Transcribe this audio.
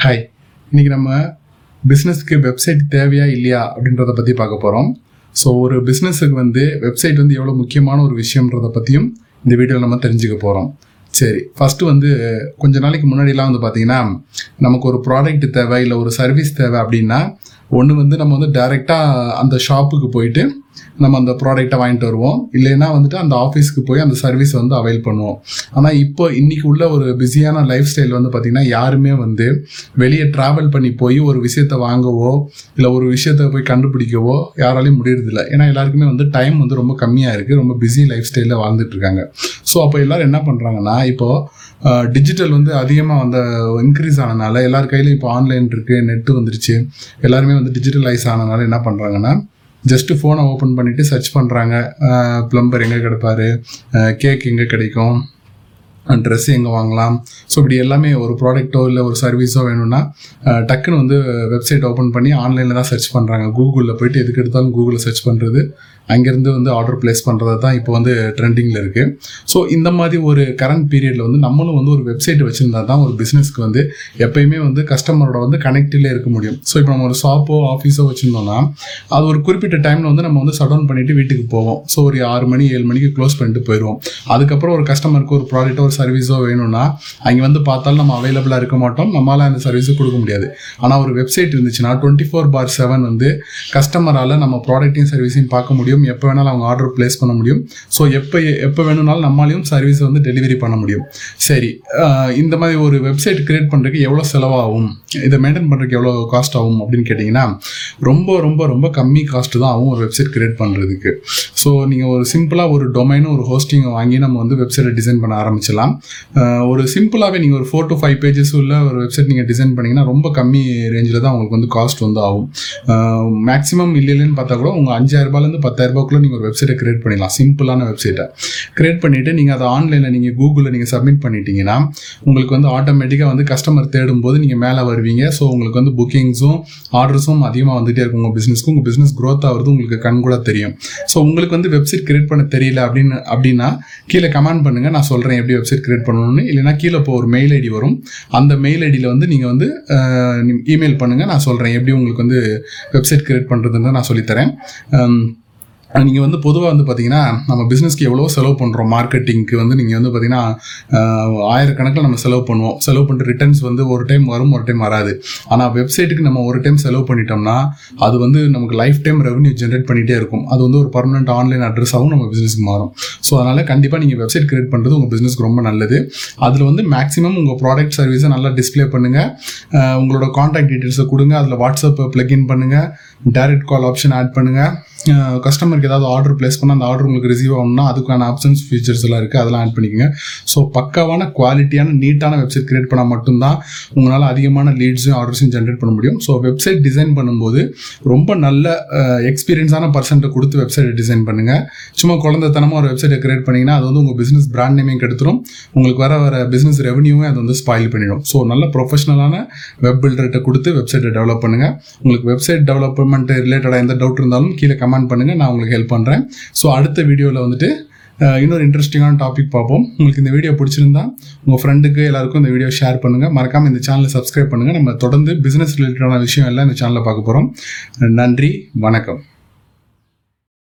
Hi இன்னைக்கு நம்ம பிஸ்னஸ்க்கு வெப்சைட் தேவையா இல்லையா அப்படின்றத பற்றி பார்க்க போகிறோம் ஸோ ஒரு பிஸ்னஸுக்கு வந்து வெப்சைட் வந்து எவ்வளோ முக்கியமான ஒரு விஷயம்ன்றத பற்றியும் இந்த வீடியோவில் நம்ம தெரிஞ்சுக்க போகிறோம் சரி ஃபஸ்ட்டு வந்து கொஞ்ச நாளைக்கு முன்னாடிலாம் வந்து பார்த்தீங்கன்னா நமக்கு ஒரு ப்ராடக்ட் தேவை இல்லை ஒரு சர்வீஸ் தேவை அப்படின்னா ஒன்று வந்து நம்ம வந்து டைரெக்டாக அந்த ஷாப்புக்கு போயிட்டு நம்ம அந்த ப்ராடக்ட்டை வாங்கிட்டு வருவோம். இல்லைன்னா வந்துட்டு அந்த ஆஃபீஸ்க்கு போய் அந்த சர்வீஸ் வந்து அவைல் பண்ணுவோம். ஆனால் இப்போ இன்னைக்கு உள்ள ஒரு பிஸியான லைஃப் ஸ்டைல் வந்து பார்த்திங்கன்னா யாருமே வந்து வெளியே ட்ராவல் பண்ணி போய் ஒரு விஷயத்த வாங்கவோ இல்லை ஒரு விஷயத்த போய் கண்டுபிடிக்கவோ யாராலையும் முடியறதில்ல. ஏன்னா எல்லாருக்குமே வந்து டைம் வந்து ரொம்ப கம்மியாக இருக்குது ரொம்ப பிஸி லைஃப் ஸ்டைலில் வாழ்ந்துட்டு இருக்காங்க. ஸோ அப்போ எல்லோரும் என்ன பண்ணுறாங்கன்னா இப்போது டிஜிட்டல் வந்து அதிகமாக வந்து இன்க்ரீஸ் ஆனனால எல்லார் கையிலும் இப்போ ஆன்லைன் இருக்குது நெட்டு வந்துருச்சு. எல்லாருமே வந்து டிஜிட்டலைஸ் ஆனனால என்ன பண்ணுறாங்கன்னா ஜஸ்ட்டு ஃபோனை ஓப்பன் பண்ணிவிட்டு சர்ச் பண்ணுறாங்க ப்ளம்பர் எங்கே கிடைப்பார்? கேக் எங்கே கிடைக்கும்? ட்ரெஸ் எங்கே வாங்கலாம். ஸோ இப்படி எல்லாமே ஒரு ப்ராடக்ட்டோ இல்லை ஒரு சர்வீஸோ வேணும்னா டக்குன்னு வந்து வெப்சைட் ஓப்பன் பண்ணி ஆன்லைனில் தான் சர்ச் பண்ணுறாங்க கூகுளில் போயிட்டு எதுக்கு எடுத்தாலும் கூகுளில் சர்ச் பண்ணுறது அங்கேருந்து வந்து ஆர்டர் ப்ளேஸ் பண்ணுறது தான் இப்போ வந்து ட்ரெண்டிங்கில் இருக்குது ஸோ இந்த மாதிரி ஒரு கரண்ட் பீரியடில் வந்து நம்மளும் வந்து ஒரு வெப்சைட் வச்சுருந்தா தான் ஒரு பிஸ்னஸ்க்கு வந்து எப்பயுமே வந்து கஸ்டமரோட வந்து கனெக்டிலே இருக்க முடியும். ஸோ இப்போ நம்ம ஒரு ஷாப்போ ஆஃபீஸோ வச்சுருந்தோம்னா அது ஒரு குறிப்பிட்ட டைமில் வந்து நம்ம வந்து ஷட் டவுன் பண்ணிவிட்டு வீட்டுக்கு போவோம். ஸோ ஒரு ஆறு மணி ஏழு மணிக்கு க்ளோஸ் பண்ணிட்டு போயிடுவோம் அதுக்கப்புறம் ஒரு கஸ்டமருக்கு ஒரு ப்ராடக்ட்டோ ஒரு சர்வீஸோ வேணும்னா அங்கே வந்து பார்த்தாலும் நம்ம அவைலபிளாக இருக்க மாட்டோம். நம்மளால் அந்த சர்வீஸை கொடுக்க முடியாது. ஆனால் ஒரு வெப்சைட் இருந்துச்சுன்னா டுவெண்ட்டி ஃபோர் பார் செவன் வந்து கஸ்டமரால் நம்ம ப்ராடக்ட்டையும் சர்வீஸையும் பார்க்க முடியும். எப்போ வேணாலும் அவங்க ஆர்டர் ப்ளேஸ் பண்ண முடியும். ஸோ எப்போ எப்போ வேணும்னாலும் நம்மளாலையும் சர்வீஸை வந்து டெலிவரி பண்ண முடியும். சரி இந்த மாதிரி ஒரு வெப்சைட் கிரியேட் பண்ணுறதுக்கு எவ்வளோ செலவாகும்? இதை மெயின்டைன் பண்ணுறதுக்கு எவ்வளோ காஸ்ட் ஆகும் அப்படின்னு கேட்டிங்கன்னா ரொம்ப ரொம்ப ரொம்ப கம்மி காஸ்ட் தான் ஆகும் ஒரு வெப்சைட் கிரியேட் பண்ணுறதுக்கு ஸோ நீங்கள் ஒரு சிம்பிளாக ஒரு டொமைனும் ஒரு ஹோஸ்டிங்கை வாங்கி நம்ம வந்து வெப்சைட்டை டிசைன் பண்ண ஆரம்பிச்சிடலாம். ஆஹ் ஒரு சிம்பிளாகவே நீங்கள் ஒரு ஃபோர் டு ஃபைவ் பேஜஸ் உள்ள ஒரு வெப்சைட் நீங்கள் டிசைன் பண்ணிங்கன்னா ரொம்ப கம்மி ரேஞ்சில் தான் உங்களுக்கு வந்து காஸ்ட் வந்து ஆகும். மேக்ஸிமம் இல்லைன்னு பார்த்தா கூட உங்கள் அஞ்சாயிரரூபாலேருந்து பத்தாயிரரூபாக்குள்ளே நீங்கள் ஒரு வெப்சைட்டை க்ரியேட் பண்ணிடலாம். சிம்பிளான வெப்சைட்டை க்ரியேட் பண்ணிவிட்டு நீங்கள் அதை ஆன்லைனில் நீங்கள் கூகுளில் நீங்கள் சப்மிட் பண்ணிட்டீங்கன்னா உங்களுக்கு வந்து ஆட்டோமேட்டிக்காக வந்து கஸ்டமர் தேடும்போது நீங்கள் மேலே வருவீங்க. ஸோ உங்களுக்கு வந்து புக்கிங்ஸும் ஆர்டர்ஸும் அதிகமாக வந்துகிட்டே இருக்கும் உங்கள் பிஸ்னஸ்க்கு உங்கள் பிஸ்னஸ் க்ரோத் ஆகிறது உங்களுக்கு கண் கூட தெரியும். ஸோ உங்களுக்கு வந்து வெப்சைட் கிரியேட் பண்ண தெரியல அப்படின்னு அப்படின்னா கீழே கமெண்ட் பண்ணுங்கள் நான் சொல்கிறேன் எப்படி வெப்சைட் கிரியேட் பண்ணணும்னு இல்லைனா கீழே இப்போ ஒரு மெயில் ஐடி வரும். அந்த மெயில் ஐடியில் வந்து நீங்கள் வந்து இமெயில் பண்ணுங்கள் நான் சொல்கிறேன் எப்படி உங்களுக்கு வந்து வெப்சைட் கிரியேட் பண்ணுறதுன்னு நான் சொல்லித்தரேன். நீங்கள் வந்து பொதுவாக வந்து பார்த்தீங்கன்னா நம்ம பிஸ்னஸ்க்கு எவ்வளோ செலவு பண்ணுறோம் மார்க்கெட்டிங்க்கு வந்து நீங்கள் வந்து பார்த்தீங்கன்னா ஆயிரக்கணக்கில் நம்ம செலவு பண்ணுவோம். செலவு பண்ணிட்டு ரிட்டர்ன்ஸ் வந்து ஒரு டைம் வரும் ஒரு டைம் வராது. ஆனால் வெப்சைட்டுக்கு நம்ம ஒரு டைம் செலவு பண்ணிட்டோம்னா அது வந்து நமக்கு லைஃப் டைம் ரெவன்யூ ஜென்ரேட் பண்ணிகிட்டே இருக்கும். அது வந்து ஒரு பர்மனெண்ட் ஆன்லைன் அட்ரஸாகவும் நம்ம பிஸ்னஸ்க்கு மாறும். ஸோ அதனால் கண்டிப்பாக நீங்கள் வெப்சைட் கிரியேட் பண்ணுறது உங்கள் பிஸ்னஸ்க்கு ரொம்ப நல்லது. அதில் வந்து மேக்ஸிமம் உங்கள் ப்ராடக்ட் சர்வீஸை நல்லா டிஸ்ப்ளே பண்ணுங்கள் உங்களோட காண்டாக்ட் டீட்டெயில்ஸை கொடுங்க. அதில் வாட்ஸ்அப் ப்ளக்இன் பண்ணுங்கள் டைரக்ட் கால் ஆப்ஷன் ஆட் பண்ணுங்கள் கஸ்டமருக்கு ஏதாவது ஆர்டர் ப்ளேஸ் பண்ணால் அந்த ஆர்டர் உங்களுக்கு ரிசீவ் ஆகணும்னா அதுக்கான ஆப்ஷன்ஸ் ஃபீச்சர்ஸ் எல்லாம் இருக்குது அதெல்லாம் ஆட் பண்ணிக்கோங்க. ஸோ பக்காவான குவாலிட்டியான நீட்டான வெப்சைட் கிரியேட் பண்ணால் மட்டும்தான் உங்களால் அதிகமான லீட்ஸும் ஆர்டர்ஸையும் ஜென்ரேட் பண்ண முடியும். ஸோ வெப்சைட் டிசைன் பண்ணும்போது ரொம்ப நல்ல எக்ஸ்பீரியன்ஸான பர்சன்ட்டை கொடுத்து வெப்சைட்டை டிசைன் பண்ணுங்கள் சும்மா குழந்தைத்தனமாக ஒரு வெப்சைட்டை கிரியேட் பண்ணிங்கன்னா அது வந்து உங்கள் பிஸ்னஸ் பிராண்ட் நேமையும் கெடுத்துரும். உங்களுக்கு வர வர பிஸ்னஸ் ரெவன்யூவே அது வந்து ஸ்பாயில் பண்ணிடும். ஸோ நல்ல ப்ரொஃபஷனலான வெப் பில்டர்கிட்ட கொடுத்து வெப்சைட்டை டெவலப் பண்ணுங்கள் உங்களுக்கு வெப்சைட் டெவலப்மெண்ட் ரிலேட்டடாக எந்த டவுட் இருந்தாலும் கீழே கமெண்ட் பண்ணுங்கள் நான் உங்களுக்கு ஹெல்ப் பண்ணுறேன் ஸோ அடுத்த வீடியோவில் வந்துட்டு இன்னொரு இன்ட்ரெஸ்டிங்கான டாபிக் பார்ப்போம். உங்களுக்கு இந்த வீடியோ பிடிச்சிருந்தா உங்கள் ஃப்ரெண்டுக்கு எல்லாருக்கும் இந்த வீடியோ ஷேர் பண்ணுங்கள் மறக்காமல் இந்த சேனலை சப்ஸ்கிரைப் பண்ணுங்கள் நம்ம தொடர்ந்து பிஸ்னஸ் ரிலேட்டடான விஷயம் எல்லாம் இந்த சேனலில் பார்க்க போகிறோம் நன்றி வணக்கம்.